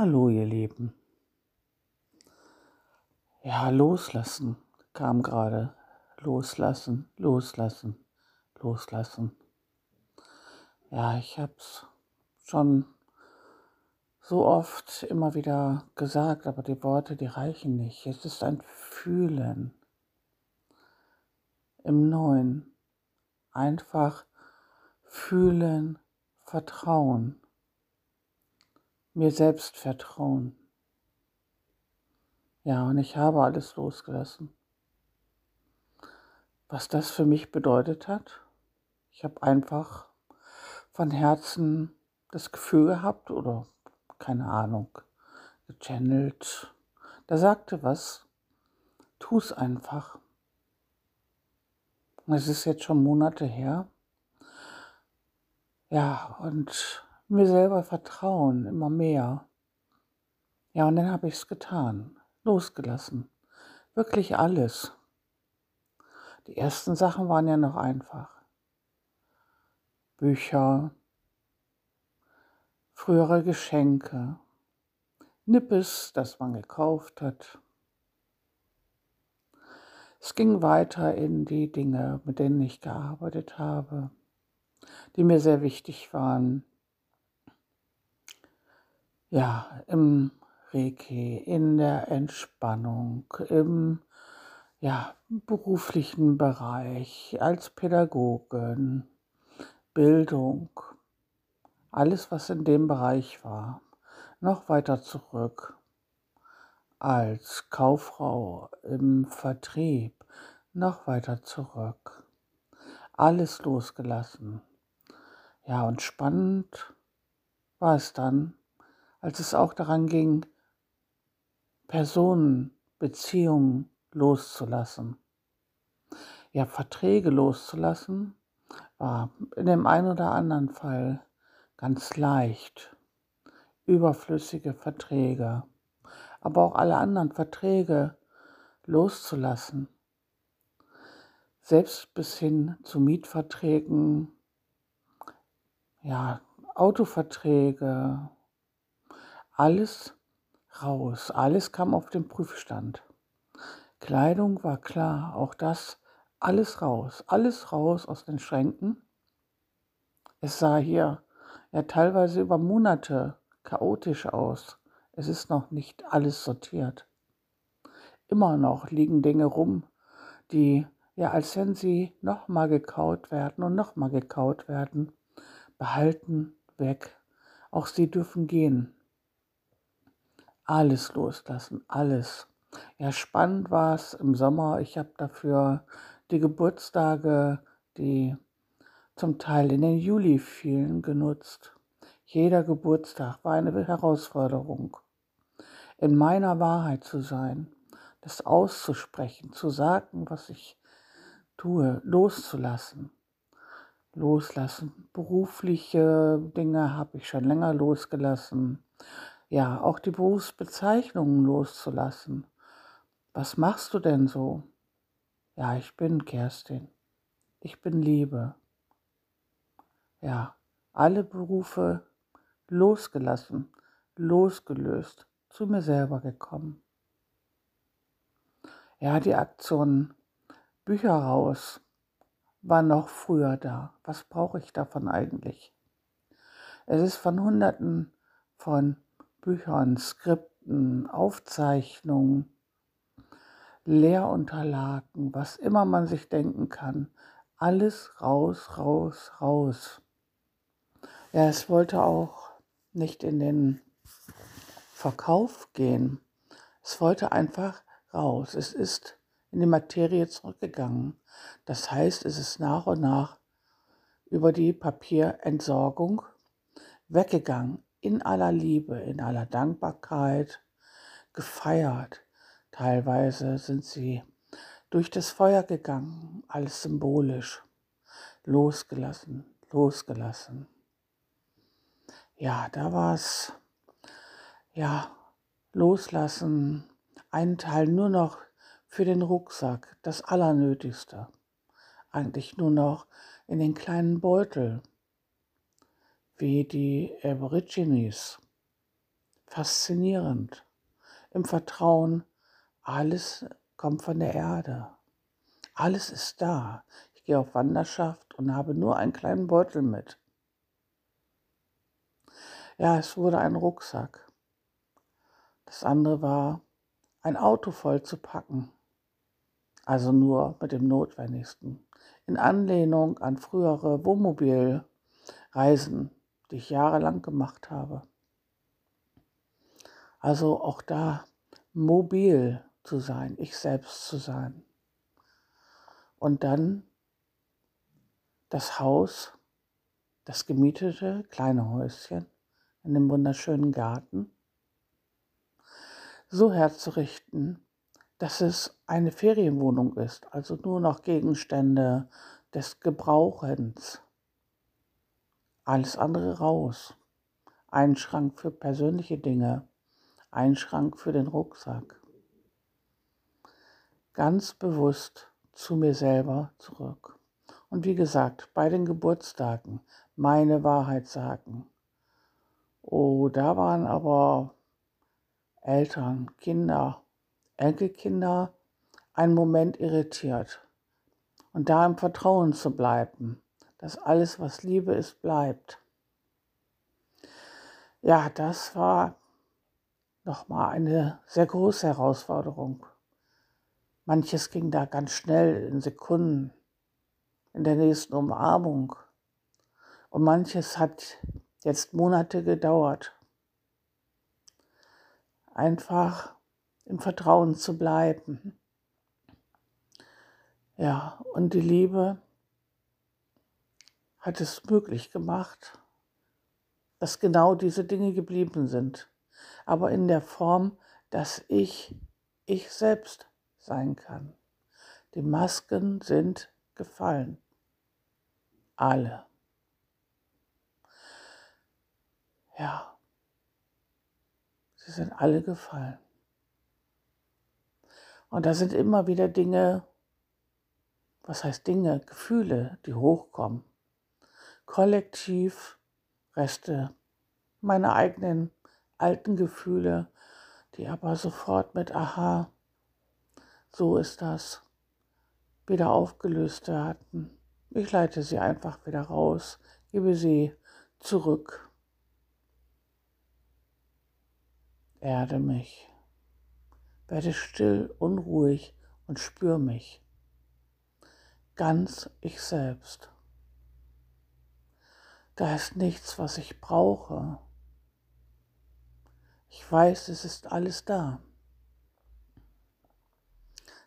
Hallo, ihr Lieben. Ja, loslassen kam gerade. Loslassen, loslassen, loslassen. Ja, ich habe es schon so oft immer wieder gesagt, aber die Worte, die reichen nicht. Es ist ein Fühlen im Neuen. Einfach fühlen, vertrauen mir selbst vertrauen. Ja, und ich habe alles losgelassen. Was das für mich bedeutet hat, ich habe einfach von Herzen das Gefühl gehabt oder keine Ahnung, gechannelt. Da sagte was, tu es einfach. Es ist jetzt schon Monate her. Ja, und mir selber vertrauen, immer mehr. Ja, und dann habe ich es getan, losgelassen. Wirklich alles. Die ersten Sachen waren ja noch einfach. Bücher, frühere Geschenke, Nippes, das man gekauft hat. Es ging weiter in die Dinge, mit denen ich gearbeitet habe, die mir sehr wichtig waren ja, im Reiki, in der Entspannung, im ja, beruflichen Bereich, als Pädagogin, Bildung, alles, was in dem Bereich war, noch weiter zurück, als Kauffrau im Vertrieb, noch weiter zurück, alles losgelassen. Ja, und spannend war es dann, als es auch daran ging, Personen, Beziehungen loszulassen. Ja, Verträge loszulassen war in dem einen oder anderen Fall ganz leicht. Überflüssige Verträge, aber auch alle anderen Verträge loszulassen. Selbst bis hin zu Mietverträgen, ja, Autoverträge, alles raus, alles kam auf den Prüfstand. Kleidung war klar, auch das, alles raus, alles raus aus den Schränken. Es sah hier ja teilweise über Monate chaotisch aus. Es ist noch nicht alles sortiert. Immer noch liegen Dinge rum, die ja, als wenn sie nochmal gekaut werden und nochmal gekaut werden, behalten, weg. Auch sie dürfen gehen alles loslassen, alles. Ja, spannend war es im Sommer. Ich habe dafür die Geburtstage, die zum Teil in den Juli fielen, genutzt. Jeder Geburtstag war eine Herausforderung. In meiner Wahrheit zu sein, das auszusprechen, zu sagen, was ich tue, loszulassen. Loslassen. Berufliche Dinge habe ich schon länger losgelassen ja, auch die Berufsbezeichnungen loszulassen. Was machst du denn so? Ja, ich bin Kerstin. Ich bin Liebe. Ja, alle Berufe losgelassen, losgelöst, zu mir selber gekommen. Ja, die Aktion Bücher raus war noch früher da. Was brauche ich davon eigentlich? Es ist von Hunderten von Büchern, Skripten, Aufzeichnungen, Lehrunterlagen, was immer man sich denken kann. Alles raus, raus, raus. Ja, es wollte auch nicht in den Verkauf gehen. Es wollte einfach raus. Es ist in die Materie zurückgegangen. Das heißt, es ist nach und nach über die Papierentsorgung weggegangen in aller Liebe, in aller Dankbarkeit gefeiert. Teilweise sind sie durch das Feuer gegangen, alles symbolisch, losgelassen, losgelassen. Ja, da war es, ja, loslassen, einen Teil nur noch für den Rucksack, das Allernötigste, eigentlich nur noch in den kleinen Beutel wie die Aborigines faszinierend. Im Vertrauen, alles kommt von der Erde. Alles ist da. Ich gehe auf Wanderschaft und habe nur einen kleinen Beutel mit. Ja, es wurde ein Rucksack. Das andere war, ein Auto voll zu packen. Also nur mit dem Notwendigsten. In Anlehnung an frühere Wohnmobilreisen, die ich jahrelang gemacht habe. Also auch da mobil zu sein, ich selbst zu sein. Und dann das Haus, das gemietete kleine Häuschen in dem wunderschönen Garten, so herzurichten, dass es eine Ferienwohnung ist, also nur noch Gegenstände des Gebrauchens. Alles andere raus. Ein Schrank für persönliche Dinge, ein Schrank für den Rucksack. Ganz bewusst zu mir selber zurück. Und wie gesagt, bei den Geburtstagen meine Wahrheit sagen. Oh, da waren aber Eltern, Kinder, Enkelkinder einen Moment irritiert. Und da im Vertrauen zu bleiben, dass alles, was Liebe ist, bleibt. Ja, das war nochmal eine sehr große Herausforderung. Manches ging da ganz schnell in Sekunden, in der nächsten Umarmung. Und manches hat jetzt Monate gedauert. Einfach im Vertrauen zu bleiben. Ja, und die Liebe hat es möglich gemacht, dass genau diese Dinge geblieben sind, aber in der Form, dass ich ich selbst sein kann. Die Masken sind gefallen. Alle. Ja, sie sind alle gefallen. Und da sind immer wieder Dinge, was heißt Dinge, Gefühle, die hochkommen. Kollektiv Reste meiner eigenen alten Gefühle, die aber sofort mit Aha so ist das, wieder aufgelöst werden. Ich leite sie einfach wieder raus, gebe sie zurück. Erde mich, werde still, unruhig und spür mich. Ganz ich selbst. Da ist nichts, was ich brauche. Ich weiß, es ist alles da.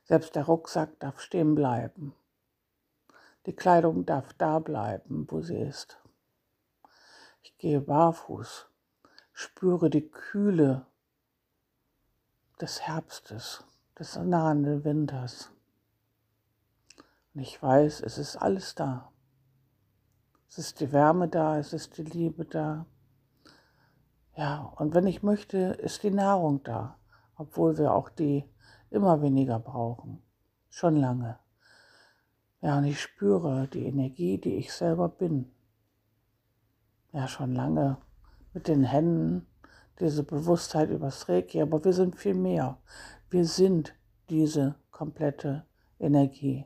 Selbst der Rucksack darf stehen bleiben. Die Kleidung darf da bleiben, wo sie ist. Ich gehe barfuß, spüre die Kühle des Herbstes, des nahenden Winters. Und ich weiß, es ist alles da. Es ist die Wärme da, es ist die Liebe da. Ja, und wenn ich möchte, ist die Nahrung da, obwohl wir auch die immer weniger brauchen. Schon lange. Ja, und ich spüre die Energie, die ich selber bin. Ja, schon lange mit den Händen, diese Bewusstheit übers Reiki, aber wir sind viel mehr. Wir sind diese komplette Energie.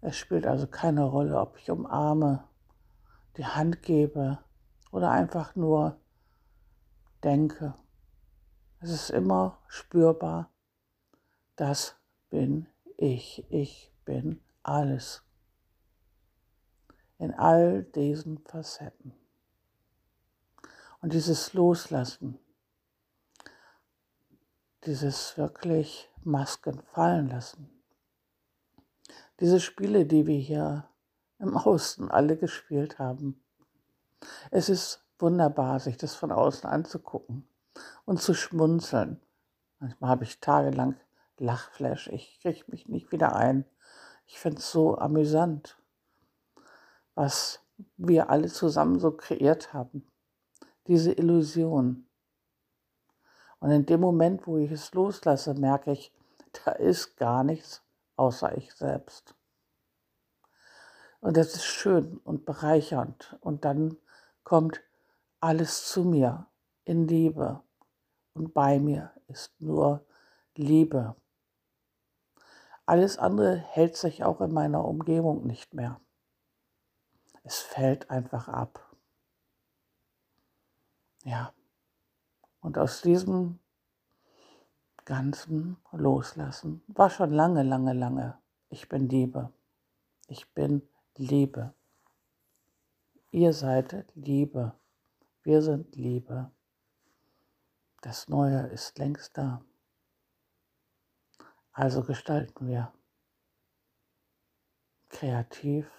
Es spielt also keine Rolle, ob ich umarme, die Hand gebe oder einfach nur denke. Es ist immer spürbar das bin ich. Ich bin alles. In all diesen Facetten. Und dieses Loslassen, dieses wirklich Masken fallen lassen, diese Spiele, die wir hier im Außen alle gespielt haben. Es ist wunderbar, sich das von außen anzugucken und zu schmunzeln. Manchmal habe ich tagelang Lachflash. Ich kriege mich nicht wieder ein. Ich finde es so amüsant, was wir alle zusammen so kreiert haben. Diese Illusion. Und in dem Moment, wo ich es loslasse, merke ich, da ist gar nichts außer ich selbst. Und das ist schön und bereichernd. Und dann kommt alles zu mir in Liebe, und bei mir ist nur Liebe. Alles andere hält sich auch in meiner Umgebung nicht mehr. Es fällt einfach ab. Ja. Und aus diesem ganzen Loslassen war schon lange, lange, lange. Ich bin Liebe. Ich bin Liebe. Ihr seid Liebe. Wir sind Liebe. Das Neue ist längst da. Also gestalten wir kreativ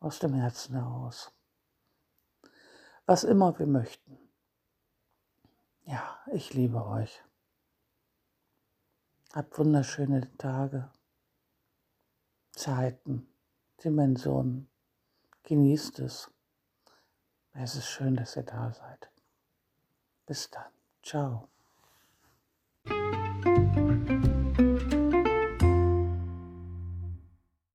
aus dem Herzen heraus. Was immer wir möchten. Ja, ich liebe euch. Habt wunderschöne Tage, Zeiten, Dimensionen. Genießt es. Es ist schön, dass ihr da seid. Bis dann. Ciao.